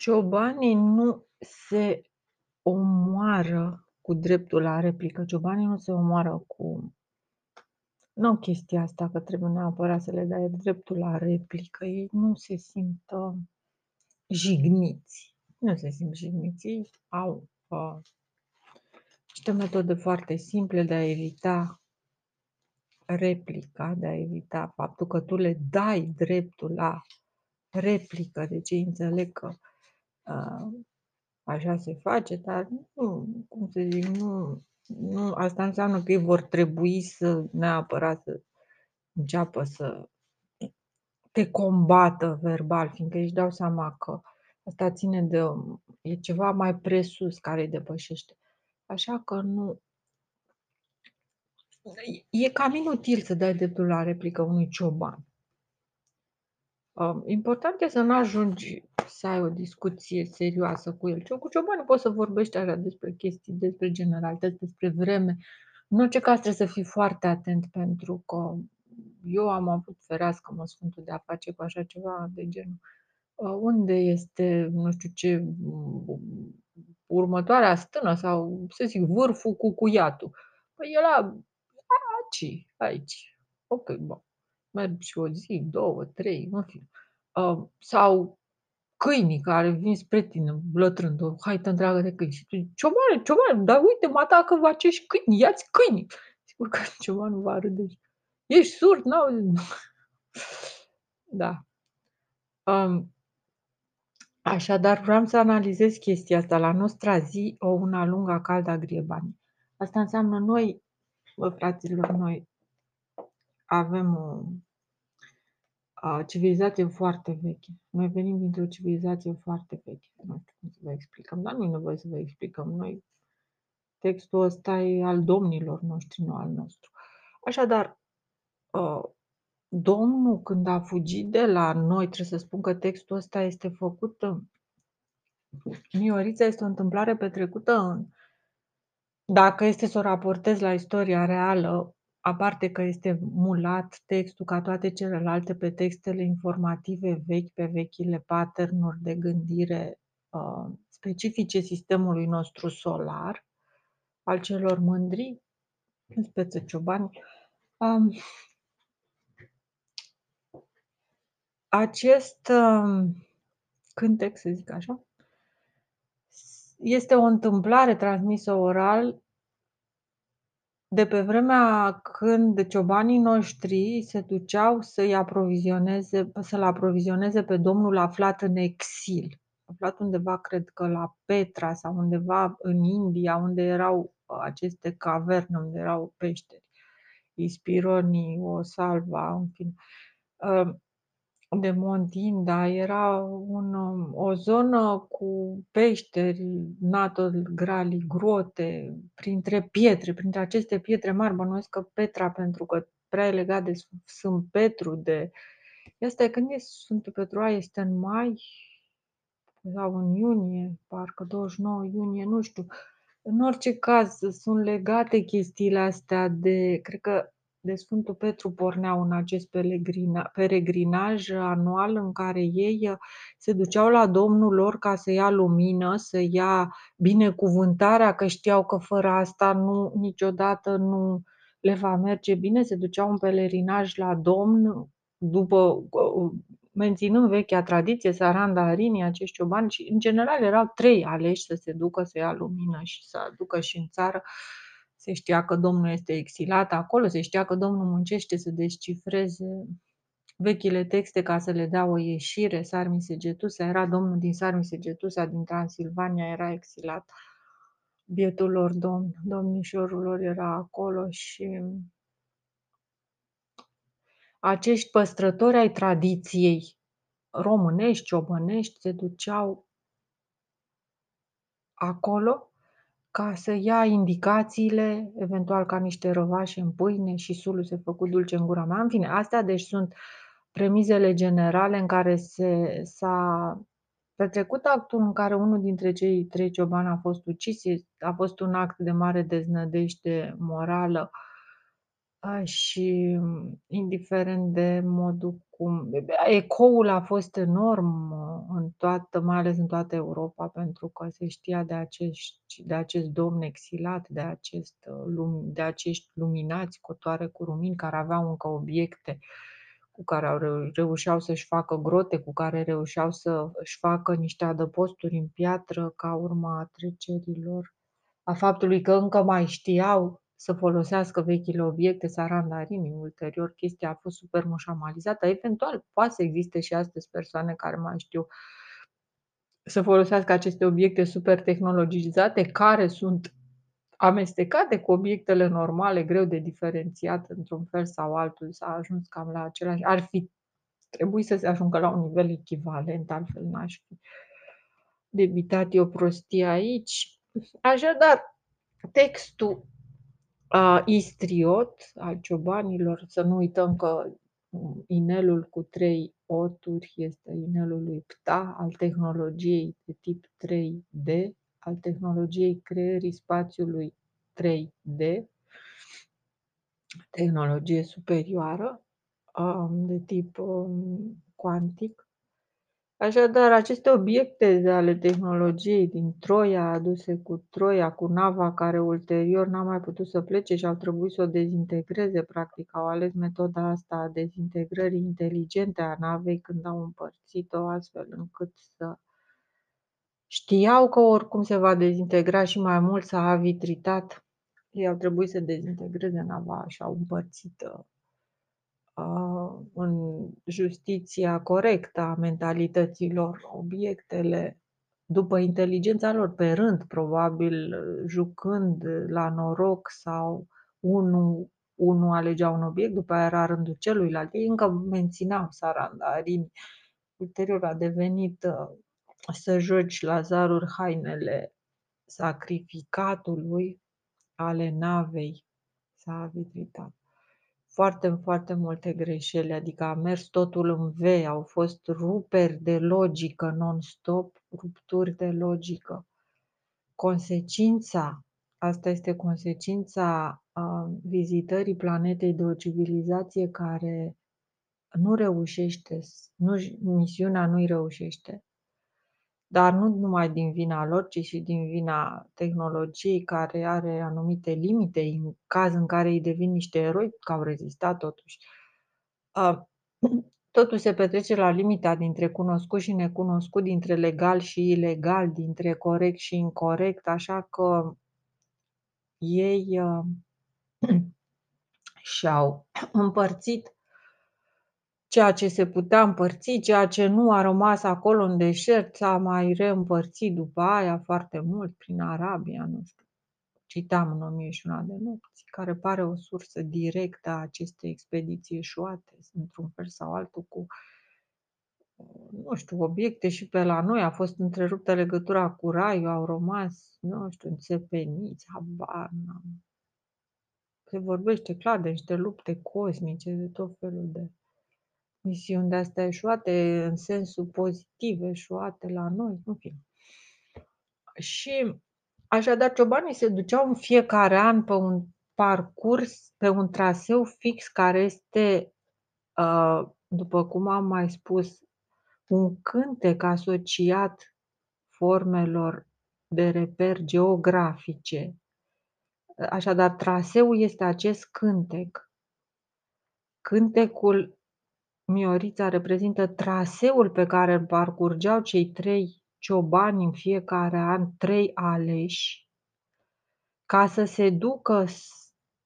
Ciobanii nu se omoară cu dreptul la replică. Ciobanii nu se omoară cu n-au chestia asta că trebuie neapărat să le dai dreptul la replică. Ei nu se simt uh, jigniți. Nu se simt jigniți. Ei au uh, niște metode foarte simple de a evita replica, de a evita faptul că tu le dai dreptul la replică. Deci ei înțeleg că așa se face, dar nu, cum să zic, nu, nu, asta înseamnă că ei vor trebui să neapărat să înceapă să te combată verbal, fiindcă își dau seama că asta ține de, e ceva mai presus care îi depășește. Așa că nu, e cam inutil să dai dreptul la replică unui cioban. Important e să nu ajungi să ai o discuție serioasă cu el. Cu ciobanii poți să vorbești așa despre chestii, despre generalități, despre vreme. În orice caz trebuie să fii foarte atent pentru că eu am avut ferească mă sfântul de a face cu așa ceva de genul. Unde este, nu știu ce, următoarea stână sau, să zic, vârful cu cuiatul? Păi era aici, aici. Ok, bun merg și o zi, două, trei, în fine. Uh, sau câinii care vin spre tine, blătrând, o haită întreagă de câini. Și tu zici, ciobane, ciobane, dar uite, mă atacă acești câini, ia-ți câinii. Sigur că ciobanul va râde. Ești surd, n-au... da. Um, Așadar, vreau să analizez chestia asta la nostra zi, o una lungă, caldă, agrie bani. Asta înseamnă noi, bă, fraților, noi avem o, o civilizație foarte veche. Noi venim dintr-o civilizație foarte veche. Nu știu cum să vă explicăm, dar nu e nevoie să vă explicăm. Noi, textul ăsta e al domnilor noștri, nu al nostru. Așadar, Domnul, când a fugit de la noi, trebuie să spun că textul ăsta este făcut Miorița este o întâmplare petrecută în dacă este să o raportez la istoria reală, aparte că este mulat textul ca toate celelalte pe textele informative vechi, pe vechile patternuri de gândire uh, specifice sistemului nostru solar, al celor mândri, în speță ciobani, um, acest um, cântec, să zic așa, este o întâmplare transmisă oral de pe vremea când ciobanii noștri se duceau să-i aprovizioneze, să-l aprovizioneze pe domnul aflat în exil. Aflat undeva, cred că la Petra sau undeva în India, unde erau aceste caverne, unde erau peșteri. Ispironii, o salva, în fine de Montinda era un, o zonă cu peșteri, natol, grali, grote, printre pietre, printre aceste pietre mari, bănuiesc că Petra, pentru că prea e legat de Sfânt Petru, de... Asta e când e Sfântul Petru, este în mai sau în iunie, parcă 29 iunie, nu știu. În orice caz, sunt legate chestiile astea de, cred că de Sfântul Petru porneau în acest peregrinaj anual în care ei uh, se duceau la Domnul lor ca să ia lumină, să ia binecuvântarea, că știau că fără asta nu, niciodată nu le va merge bine. Se duceau în pelerinaj la Domn, după, uh, menținând vechea tradiție, Saranda, Arini, acești ciobani și în general erau trei aleși să se ducă să ia lumină și să aducă și în țară se știa că Domnul este exilat acolo, se știa că Domnul muncește să descifreze vechile texte ca să le dea o ieșire. Sarmisegetusa era Domnul din Sarmisegetusa, din Transilvania, era exilat. Bietul lor domn, domnișorul lor era acolo și acești păstrători ai tradiției românești, ciobănești, se duceau acolo ca să ia indicațiile, eventual ca niște răvașe în pâine și sulul se făcut dulce în gura mea. În fine, astea deci sunt premizele generale în care se, s-a petrecut actul în care unul dintre cei trei ciobani a fost ucis. A fost un act de mare deznădejde morală și indiferent de modul cum... Ecoul a fost enorm în toată mai ales în toată Europa, pentru că se știa de acești de acest domn exilat, de acest lum de acești luminați cotoare cu lumini care aveau încă obiecte cu care au reu reușeau să-și facă grote, cu care reușeau să își facă niște adăposturi în piatră ca urmă a trecerilor, a faptului că încă mai știau să folosească vechile obiecte, Sarandarini, ulterior chestia a fost super mușamalizată, eventual poate să existe și astăzi persoane care mai știu să folosească aceste obiecte super tehnologizate, care sunt amestecate cu obiectele normale, greu de diferențiat într-un fel sau altul, s-a ajuns cam la același ar fi trebuit să se ajungă la un nivel echivalent, altfel n-aș fi debitat eu prostie aici. Așadar, textul a, istriot al ciobanilor, să nu uităm că inelul cu trei oturi este inelul lui Ptah, al tehnologiei de tip 3D, al tehnologiei creării spațiului 3D, tehnologie superioară, de tip cuantic. Așadar, aceste obiecte ale tehnologiei din Troia, aduse cu Troia, cu nava care ulterior n-a mai putut să plece și au trebuit să o dezintegreze, practic au ales metoda asta a dezintegrării inteligente a navei când au împărțit-o astfel încât să știau că oricum se va dezintegra și mai mult s-a avitritat. Ei au trebuit să dezintegreze nava și au împărțit în justiția corectă a mentalităților, obiectele după inteligența lor, pe rând, probabil, jucând la noroc sau unul unul alegea un obiect, după aia era rândul celuilalt. Ei încă mențineau sarandarini. Ulterior a devenit să joci la zaruri hainele sacrificatului ale navei. S-a avitritat foarte, foarte multe greșeli, adică a mers totul în V, au fost ruperi de logică non-stop, rupturi de logică. Consecința, asta este consecința a vizitării planetei de o civilizație care nu reușește, nu, misiunea nu-i reușește, dar nu numai din vina lor, ci și din vina tehnologiei care are anumite limite, în caz în care ei devin niște eroi, că au rezistat totuși. Totul se petrece la limita dintre cunoscut și necunoscut, dintre legal și ilegal, dintre corect și incorrect, așa că ei și-au împărțit ceea ce se putea împărți, ceea ce nu a rămas acolo în deșert s-a mai reîmpărțit după aia foarte mult prin Arabia, nu știu. Citam în 1001 de nopți, care pare o sursă directă a acestei expediții eșuate, într-un fel sau altul, cu nu știu, obiecte și pe la noi a fost întreruptă legătura cu raiul, au rămas, nu știu, înțepeniți, habar n-am. Se vorbește clar de niște lupte cosmice, de tot felul de misiuni de astea eșuate, în sensul pozitiv, eșuate la noi, în fine. Și așadar ciobanii se duceau în fiecare an pe un parcurs, pe un traseu fix care este, uh, după cum am mai spus, un cântec asociat formelor de reper geografice. Așadar, traseul este acest cântec. Cântecul Miorița reprezintă traseul pe care îl parcurgeau cei trei ciobani în fiecare an, trei aleși, ca să se ducă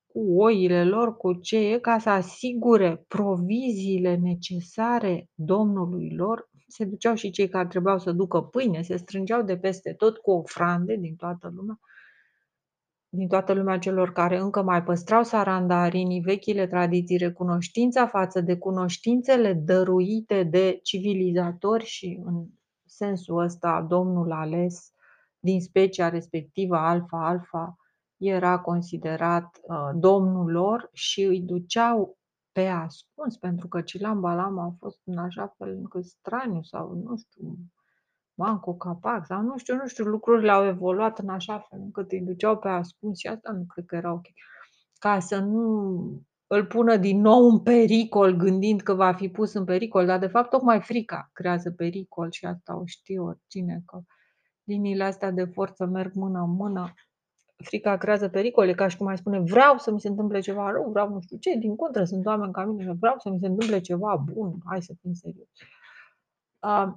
cu oile lor, cu ce e, ca să asigure proviziile necesare domnului lor. Se duceau și cei care trebuiau să ducă pâine, se strângeau de peste tot cu ofrande din toată lumea din toată lumea celor care încă mai păstrau sarandarinii vechile tradiții, recunoștința față de cunoștințele dăruite de civilizatori și în sensul ăsta domnul ales din specia respectivă alfa-alfa era considerat uh, domnul lor și îi duceau pe ascuns, pentru că Cilam Balam a fost în așa fel încât straniu sau nu știu, Manco Capac sau nu știu, nu știu, lucrurile au evoluat în așa fel încât îi duceau pe ascuns și asta nu cred că era ok. Ca să nu îl pună din nou în pericol, gândind că va fi pus în pericol, dar de fapt tocmai frica creează pericol și asta o știe oricine, că liniile astea de forță merg mână în mână. Frica creează pericole, ca și cum ai spune vreau să mi se întâmple ceva rău, vreau nu știu ce, din contră sunt oameni ca mine vreau să mi se întâmple ceva bun, hai să fim serios. Uh,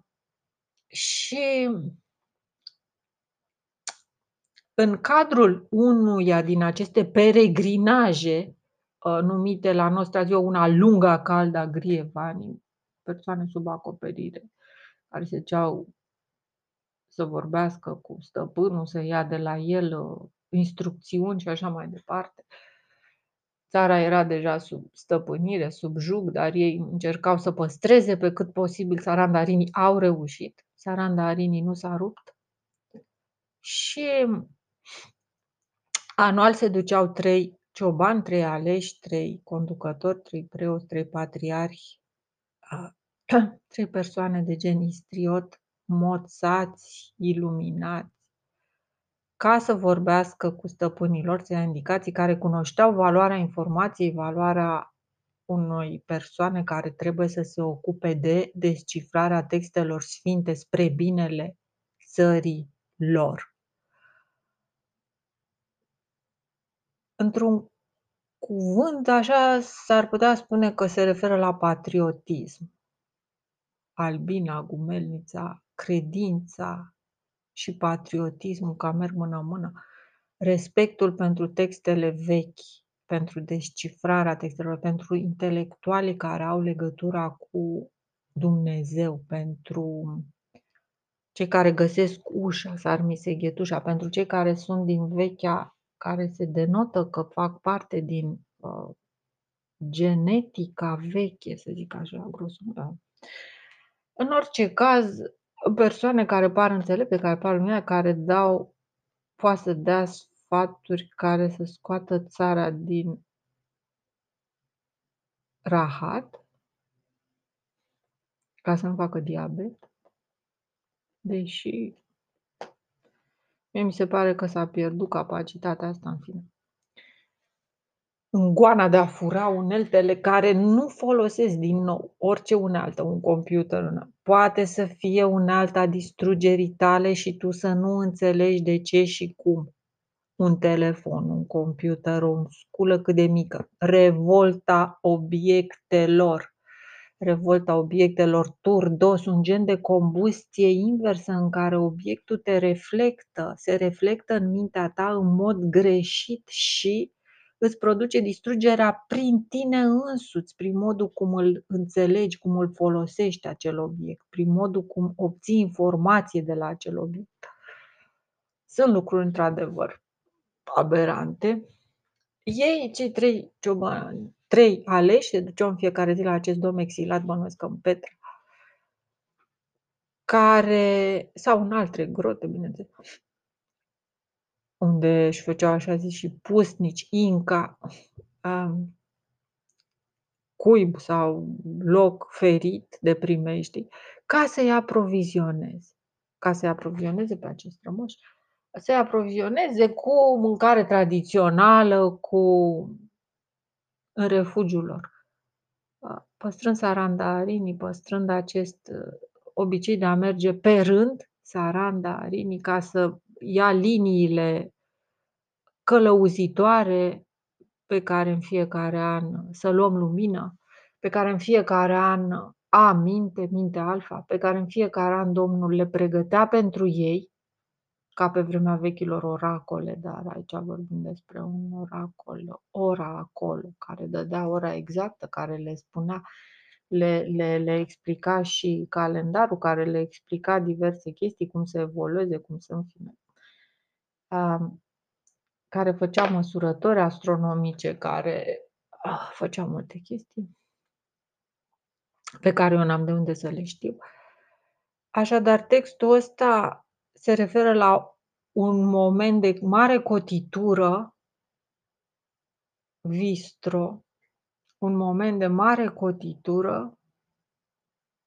și în cadrul unuia din aceste peregrinaje, uh, numite la nostra ziua una lunga calda grievani, persoane sub acoperire, care se ceau să vorbească cu stăpânul, să ia de la el uh, instrucțiuni și așa mai departe. Țara era deja sub stăpânire, sub jug, dar ei încercau să păstreze pe cât posibil sarandarinii. Au reușit. Sarandarinii nu s-a rupt. Și anual se duceau trei ciobani, trei aleși, trei conducători, trei preoți, trei patriarhi, trei persoane de gen istriot, moțați, iluminați, ca să vorbească cu stăpânilor, să ia indicații care cunoșteau valoarea informației, valoarea unei persoane care trebuie să se ocupe de descifrarea textelor sfinte spre binele țării lor. Într-un cuvânt, așa s-ar putea spune că se referă la patriotism. Albina, Gumelnița, credința și patriotismul ca merg mână-mână, respectul pentru textele vechi, pentru descifrarea textelor, pentru intelectualii care au legătura cu Dumnezeu, pentru cei care găsesc ușa, s-ar ghetușa, pentru cei care sunt din vechea, care se denotă că fac parte din uh, genetica veche, să zic așa, grosomodo. În orice caz, persoane care par înțelepte, care par lumina, care dau, poate să dea sfaturi care să scoată țara din rahat, ca să nu facă diabet, deși mie mi se pare că s-a pierdut capacitatea asta în fine. În goana de a fura uneltele care nu folosesc din nou orice unealtă, un computer, poate să fie unealta distrugerii tale și tu să nu înțelegi de ce și cum. Un telefon, un computer, o sculă cât de mică. Revolta obiectelor. Revolta obiectelor turdos, un gen de combustie inversă în care obiectul te reflectă, se reflectă în mintea ta în mod greșit și îți produce distrugerea prin tine însuți, prin modul cum îl înțelegi, cum îl folosești acel obiect, prin modul cum obții informație de la acel obiect. Sunt lucruri într-adevăr aberante. Ei, cei trei ciobani, trei aleși, se duceau în fiecare zi la acest domn exilat, bănuiesc în Petra, care, sau în alte grote, bineînțeles, unde își făceau așa zis și pusnici, inca, um, cuib sau loc ferit de primești, ca să-i aprovizioneze. Ca să-i aprovizioneze pe acești rămoși, să-i aprovizioneze cu mâncare tradițională, cu în refugiul lor. Păstrând sarandarinii, păstrând acest uh, obicei de a merge pe rând, sarandarinii, ca să ia liniile călăuzitoare pe care în fiecare an să luăm lumină, pe care în fiecare an A minte, minte alfa, pe care în fiecare an Domnul le pregătea pentru ei, ca pe vremea vechilor oracole, dar aici vorbim despre un oracol, ora acolo, care dădea ora exactă, care le spunea, le, le, le explica și calendarul, care le explica diverse chestii, cum să evolueze, cum să înfine care făcea măsurători astronomice, care ah, făcea multe chestii pe care eu n-am de unde să le știu. Așadar, textul ăsta se referă la un moment de mare cotitură, vistro, un moment de mare cotitură,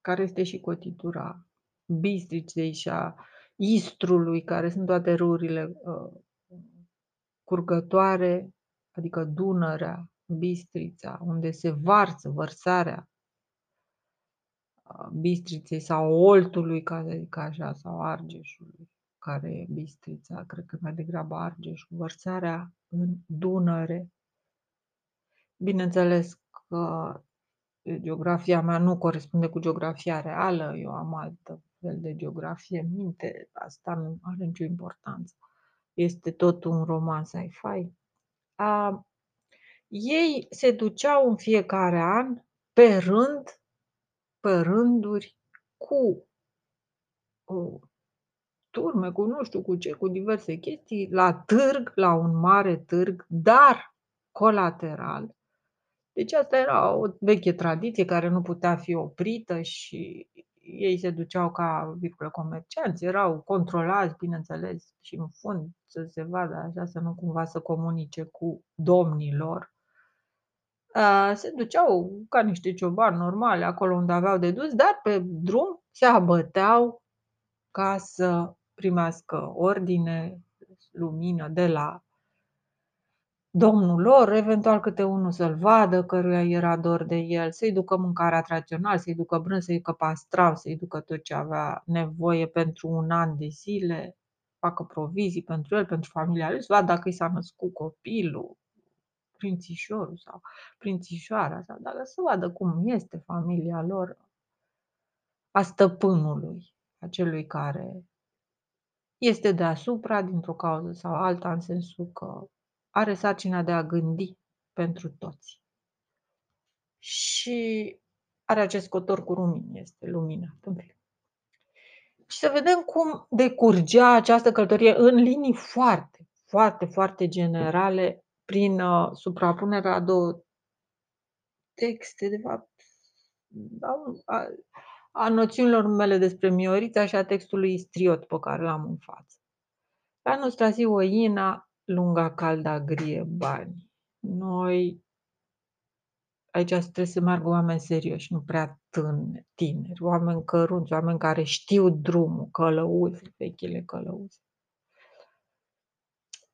care este și cotitura Bistricei și a Istrului, care sunt toate râurile uh, curgătoare, adică Dunărea, Bistrița, unde se varsă vărsarea Bistriței sau Oltului, ca să zic așa, sau Argeșului, care e Bistrița, cred că mai degrabă Argeșul, vărsarea în Dunăre. Bineînțeles că geografia mea nu corespunde cu geografia reală, eu am altă fel de geografie în minte, asta nu are nicio importanță. Este tot un roman sci-fi. A, ei se duceau în fiecare an pe rând, pe rânduri, cu o turme, cu nu știu cu ce, cu diverse chestii, la târg, la un mare târg, dar colateral. Deci asta era o veche tradiție care nu putea fi oprită și ei se duceau ca virgulă comercianți, erau controlați, bineînțeles, și în fund să se vadă așa, să nu cumva să comunice cu domnii lor. Se duceau ca niște ciobani normale acolo unde aveau de dus, dar pe drum se abăteau ca să primească ordine, lumină de la domnul lor, eventual câte unul să-l vadă, căruia era dor de el, să-i ducă mâncarea tradițională, să-i ducă brânz, să-i ducă pastrav, să-i ducă tot ce avea nevoie pentru un an de zile, facă provizii pentru el, pentru familia lui, să vadă dacă i s-a născut copilul, prințișorul sau prințișoara, sau dacă să vadă cum este familia lor, a stăpânului, a celui care este deasupra dintr-o cauză sau alta, în sensul că are sarcina de a gândi pentru toți. Și are acest cotor cu lumini, este lumina tâmplă. Și să vedem cum decurgea această călătorie în linii foarte, foarte, foarte generale, prin uh, suprapunerea a două texte, de fapt, a, a, a noțiunilor mele despre Miorița și a textului istriot pe care l-am în față. La nostra zi, Oina lunga calda grie bani. Noi aici trebuie să meargă oameni serioși, nu prea tâneri, tineri, oameni cărunți, oameni care știu drumul, călăuzi, vechile călăuzi.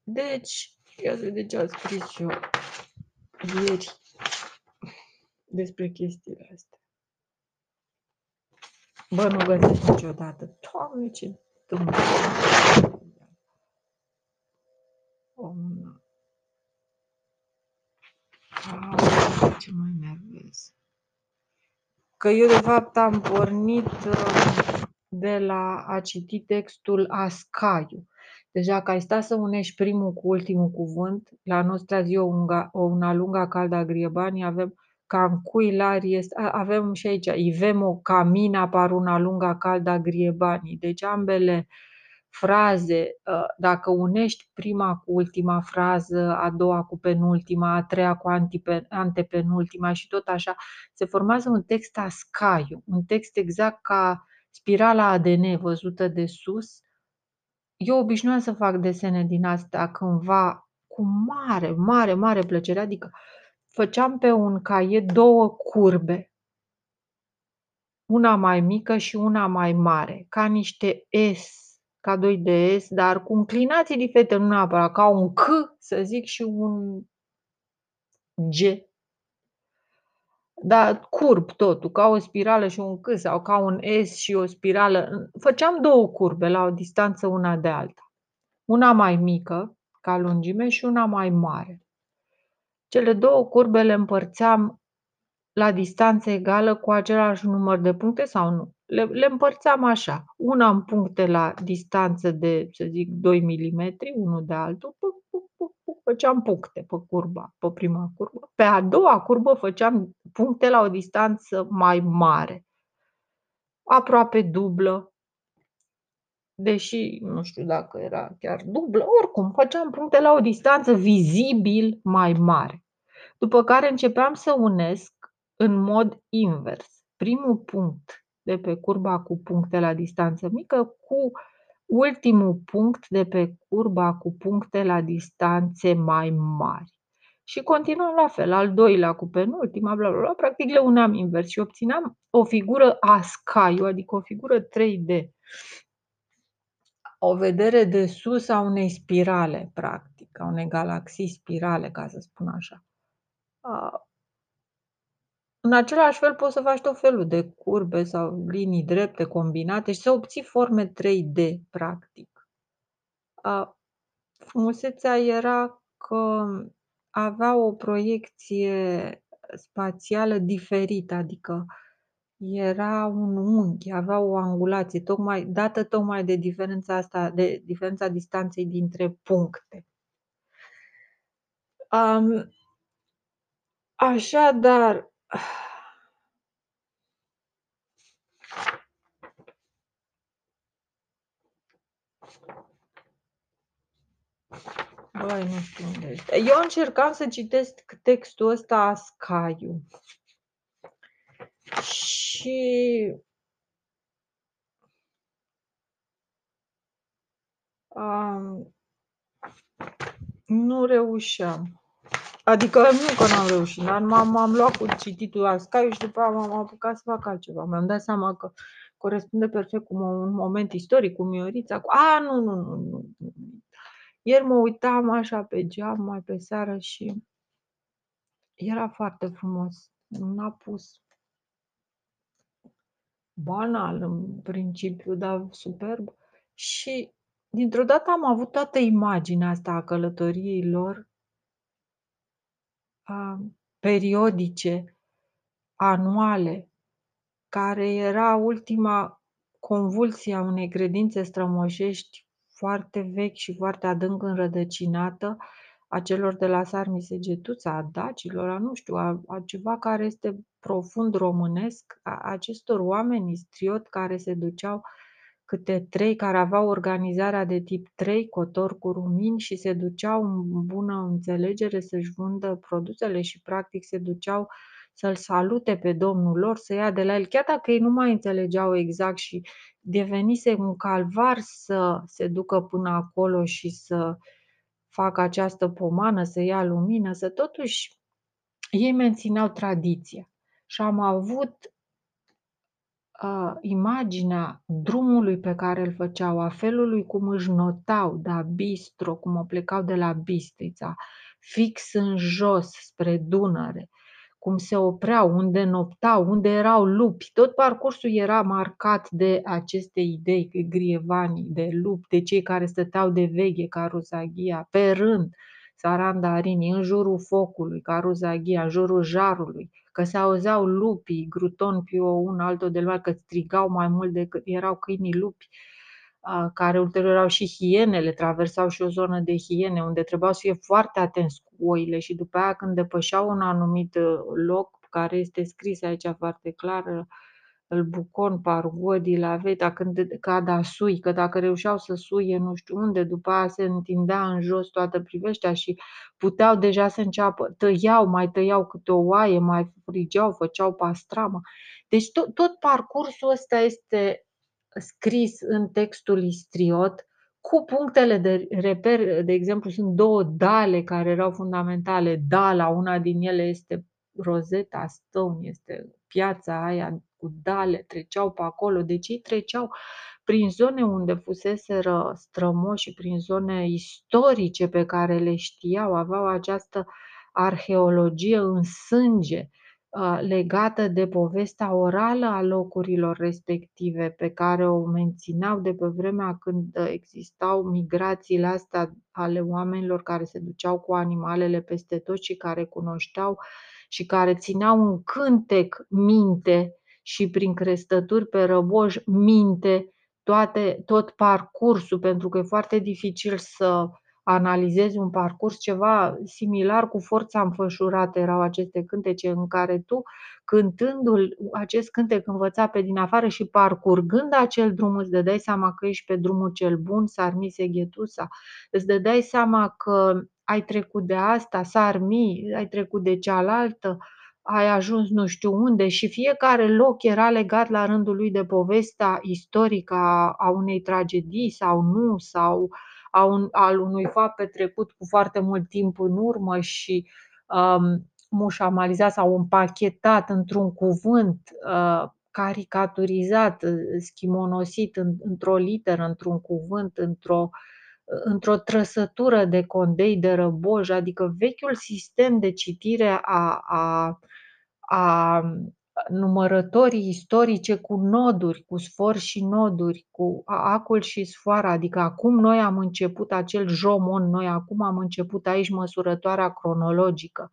Deci, ia să de ce am scris eu ieri despre chestiile astea. Bă, nu găsesc niciodată. Doamne, ce Dumnezeu! un ah, ce mai nervez. Că eu de fapt am pornit uh, de la a citi textul Ascaiu. Deja că ai stat să unești primul cu ultimul cuvânt, la nostra zi o, unga, o una lunga calda griebani avem cam cui laries, avem și aici, ivem o camina par una lunga calda griebani. Deci ambele uh, fraze, ă, dacă unești prima cu ultima frază, a doua cu penultima, a treia cu antepenultima și tot așa, se formează un text ascaiu, un text exact ca spirala ADN văzută de sus. Eu obișnuiam să fac desene din astea cândva cu mare, mare, mare plăcere, adică făceam pe un caiet două curbe, una mai mică și una mai mare, ca niște S ca 2DS, dar cu înclinații diferite, nu neapărat ca un C, să zic, și un G. Dar curb totul, ca o spirală și un C sau ca un S și o spirală. Făceam două curbe la o distanță una de alta. Una mai mică, ca lungime, și una mai mare. Cele două curbe le împărțeam la distanță egală cu același număr de puncte sau nu? Le, le împărțeam așa. Una în puncte la distanță de, să zic, 2 mm, unul de altul, făceam puncte pe curba, pe prima curbă. Pe a doua curbă făceam puncte la o distanță mai mare, aproape dublă, deși nu știu dacă era chiar dublă, oricum făceam puncte la o distanță vizibil mai mare. După care începeam să unesc în mod invers. Primul punct de pe curba cu puncte la distanță mică cu ultimul punct de pe curba cu puncte la distanțe mai mari. Și continuăm la fel, al doilea cu penultima, bla bla bla, practic le uneam invers și obțineam o figură ascaiu, adică o figură 3D. O vedere de sus a unei spirale, practic, a unei galaxii spirale, ca să spun așa A în același fel poți să faci tot felul de curbe sau linii drepte combinate și să obții forme 3D practic. A frumusețea era că avea o proiecție spațială diferită, adică era un unghi, avea o angulație tocmai dată tocmai de diferența asta, de diferența distanței dintre puncte. Am așadar Băi, nu știu unde este. Eu încercam să citesc textul ăsta Ascaiu. Și am nu reușeam. Adică nu că n-am reușit, dar m-am m-am luat cu cititul Ascaiu și după aia m-am apucat să fac altceva. Mi-am dat seama că corespunde perfect cu un moment istoric, cu Miorița, cu a, nu, nu, nu, nu, nu. Ieri mă uitam așa pe geam mai pe seară și era foarte frumos. N-a pus banal în principiu, dar superb. Și dintr-o dată am avut toată imaginea asta a călătoriei lor a periodice, anuale, care era ultima convulsie a unei credințe strămoșești foarte vechi și foarte adânc înrădăcinată, a celor de la Sarmisegetuța, a dacilor, a nu știu, a a ceva care este profund românesc, a acestor oameni istriot care se duceau câte trei, care aveau organizarea de tip 3, cotor cu rumini și se duceau în bună înțelegere să-și vândă produsele și practic se duceau să-l salute pe domnul lor, să ia de la el, chiar dacă ei nu mai înțelegeau exact și devenise un calvar să se ducă până acolo și să facă această pomană, să ia lumină, să totuși ei mențineau tradiția. Și am avut a, imaginea drumului pe care îl făceau, a felului cum își notau, da, bistro, cum o plecau de la Bistrița, fix în jos, spre Dunăre, cum se opreau, unde noptau, unde erau lupi. Tot parcursul era marcat de aceste idei grievanii, de lupi, de cei care stăteau de veche, ca Ruzaghia, pe rând, sarandarinii, în jurul focului, ca Ruzaghia, în jurul jarului, că se auzeau lupii, gruton pe un altul de luat, că strigau mai mult decât erau câinii lupi care ulterior erau și hienele, traversau și o zonă de hiene, unde trebuiau să fie foarte atenți cu oile și după aia când depășeau un anumit uh, loc, care este scris aici foarte clar, uh, îl bucon, pargodii, la veta, când cada sui, că dacă reușeau să suie nu știu unde, după aia se întindea în jos toată priveștea și puteau deja să înceapă, tăiau, mai tăiau câte o oaie, mai frigeau, făceau pastramă. Deci tot, tot parcursul ăsta este scris în textul istriot, cu punctele de reper, de exemplu, sunt două dale care erau fundamentale. Dala, una din ele este Rosetta Stone, este piața aia cu dale, treceau pe acolo, deci ei treceau prin zone unde fuseseră strămoși, prin zone istorice pe care le știau, aveau această arheologie în sânge legată de povestea orală a locurilor respective, pe care o mențineau de pe vremea când existau migrațiile astea ale oamenilor care se duceau cu animalele peste tot și care cunoșteau și care țineau în cântec minte și prin crestături pe răboș minte toate, tot parcursul, pentru că e foarte dificil să analizezi un parcurs, ceva similar cu forța înfășurată erau aceste cântece în care tu, cântându-l acest cântec învăța pe din afară și parcurgând acel drum, îți dădeai seama că ești pe drumul cel bun, Sarmise Ghetusa, îți dădeai seama că ai trecut de asta, Sarmi, ai trecut de cealaltă, ai ajuns nu știu unde și fiecare loc era legat la rândul lui de povestea istorică a, a unei tragedii sau nu, sau uh, a un, al unui fapt petrecut cu foarte mult timp în urmă și um, mușamalizat sau împachetat într-un cuvânt, uh, caricaturizat, schimonosit în, într-o literă, într-un cuvânt, într-o într-o trăsătură de Condei, de Răboj, adică vechiul sistem de citire a a a numărătorii istorice cu noduri, cu sfor și noduri, cu acul și sfoara, adică acum noi am început acel jomon, noi acum am început aici măsurătoarea cronologică.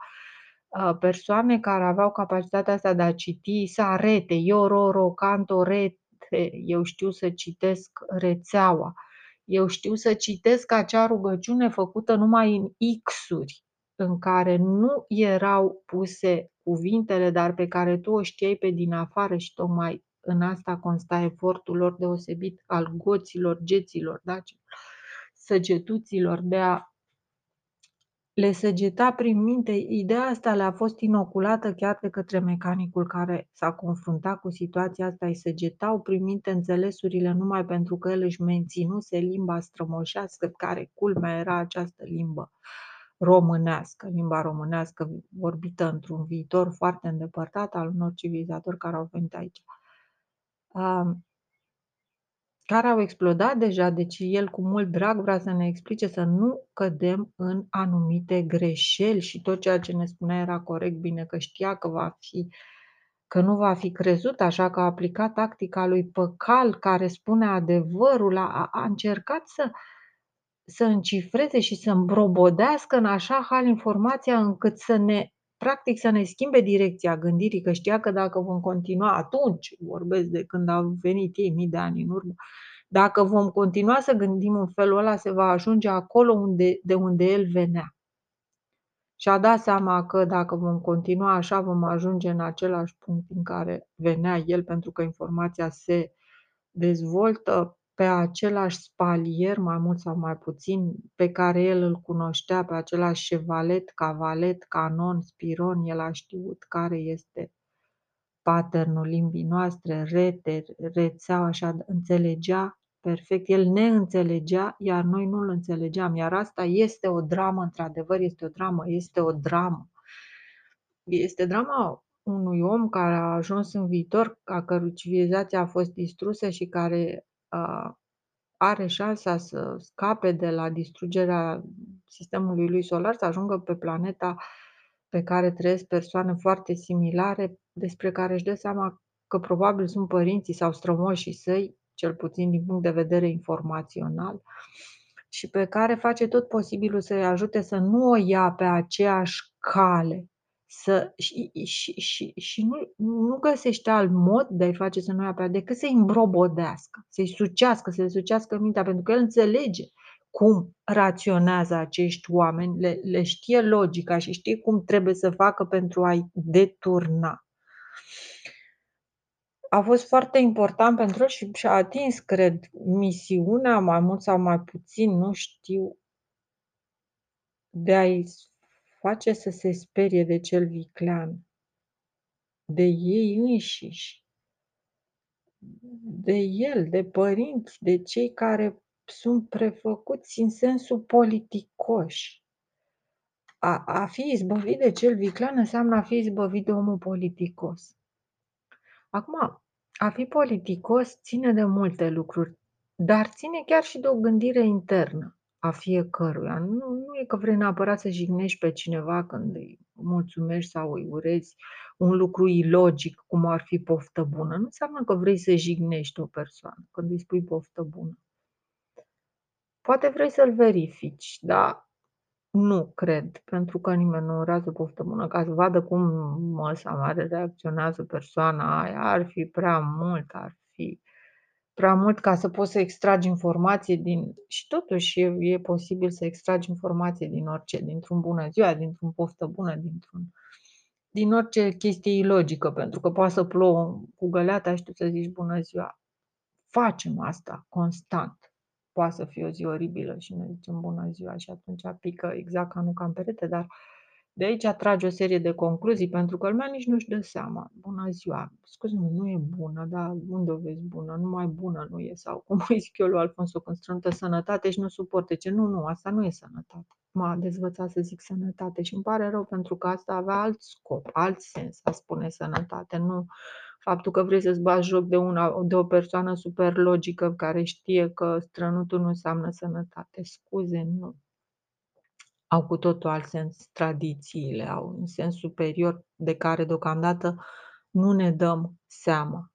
Persoane care aveau capacitatea asta de a citi, să arete, eu, ro, ro, canto, rete, eu știu să citesc rețeaua, eu știu să citesc acea rugăciune făcută numai în X-uri, în care nu erau puse cuvintele, dar pe care tu o știai pe din afară și tocmai în asta consta efortul lor deosebit al goților, geților, da? săgetuților de a le săgeta prin minte. Ideea asta le-a fost inoculată chiar de către mecanicul care s-a confruntat cu situația asta. Îi săgetau prin minte înțelesurile numai pentru că el își menținuse limba strămoșească, care culmea era această limbă românească, limba românească vorbită într-un viitor foarte îndepărtat al unor civilizatori care au venit aici. Care au explodat deja, deci el cu mult drag vrea să ne explice să nu cădem în anumite greșeli și tot ceea ce ne spunea era corect, bine că știa că va fi că nu va fi crezut, așa că a aplicat tactica lui Păcal care spune adevărul, a, a încercat să, să încifreze și să îmbrobodească în așa hal informația încât să ne, practic să ne schimbe direcția gândirii, că știa că dacă vom continua atunci, vorbesc de când au venit ei mii de ani în urmă, dacă vom continua să gândim în felul ăla, se va ajunge acolo unde, de unde el venea. Și a dat seama că dacă vom continua așa, vom ajunge în același punct în care venea el, pentru că informația se dezvoltă pe același spalier, mai mult sau mai puțin, pe care el îl cunoștea, pe același șevalet, cavalet, canon, spiron, el a știut care este patternul limbii noastre, rete, rețeaua, așa, înțelegea perfect. El ne înțelegea, iar noi nu-l înțelegeam. Iar asta este o dramă, într-adevăr, este o dramă, este o dramă. Este drama unui om care a ajuns în viitor, a cărui civilizație a fost distrusă și care are șansa să scape de la distrugerea sistemului lui solar, să ajungă pe planeta pe care trăiesc persoane foarte similare, despre care își dă seama că probabil sunt părinții sau strămoșii săi, cel puțin din punct de vedere informațional, și pe care face tot posibilul să-i ajute să nu o ia pe aceeași cale să, și, și, și, și nu, nu găsește alt mod de a-i face să nu ia pe decât să-i îmbrobodească, să-i sucească, să-i sucească mintea, pentru că el înțelege cum raționează acești oameni, le, le știe logica și știe cum trebuie să facă pentru a-i deturna. A fost foarte important pentru el și și-a atins, cred, misiunea, mai mult sau mai puțin, nu știu, de a-i face să se sperie de cel viclean, de ei înșiși, de el, de părinți, de cei care sunt prefăcuți în sensul politicoși. A, a fi izbăvit de cel viclean înseamnă a fi izbăvit de omul politicos. Acum, a fi politicos ține de multe lucruri, dar ține chiar și de o gândire internă a fiecăruia. Nu, nu e că vrei neapărat să jignești pe cineva când îi mulțumești sau îi urezi un lucru ilogic, cum ar fi poftă bună. Nu înseamnă că vrei să jignești o persoană când îi spui poftă bună. Poate vrei să-l verifici, dar nu cred, pentru că nimeni nu urează poftă bună ca să vadă cum măsa mare reacționează persoana aia. Ar fi prea mult, ar fi prea mult ca să poți să extragi informație din... Și totuși e, e posibil să extragi informație din orice, dintr-un bună ziua, dintr-un poftă bună, dintr-un... din orice chestie ilogică, pentru că poate să plouă cu găleata și tu să zici bună ziua. Facem asta constant. Poate să fie o zi oribilă și ne zicem bună ziua și atunci pică exact ca nu ca în perete, dar de aici trage o serie de concluzii, pentru că lumea nici nu-și dă seama. Bună ziua! Scuze-mă, nu e bună, dar unde o vezi bună? Numai bună nu e. Sau cum îi zic eu lui Alfonso când strântă sănătate și nu suporte. Ce nu, nu, asta nu e sănătate. M-a dezvățat să zic sănătate și îmi pare rău pentru că asta avea alt scop, alt sens a spune sănătate. Nu faptul că vrei să-ți bagi joc de una de o persoană super logică care știe că strănutul nu înseamnă sănătate. Scuze, nu. Au cu totul alt sens tradițiile, au un sens superior de care deocamdată nu ne dăm seama.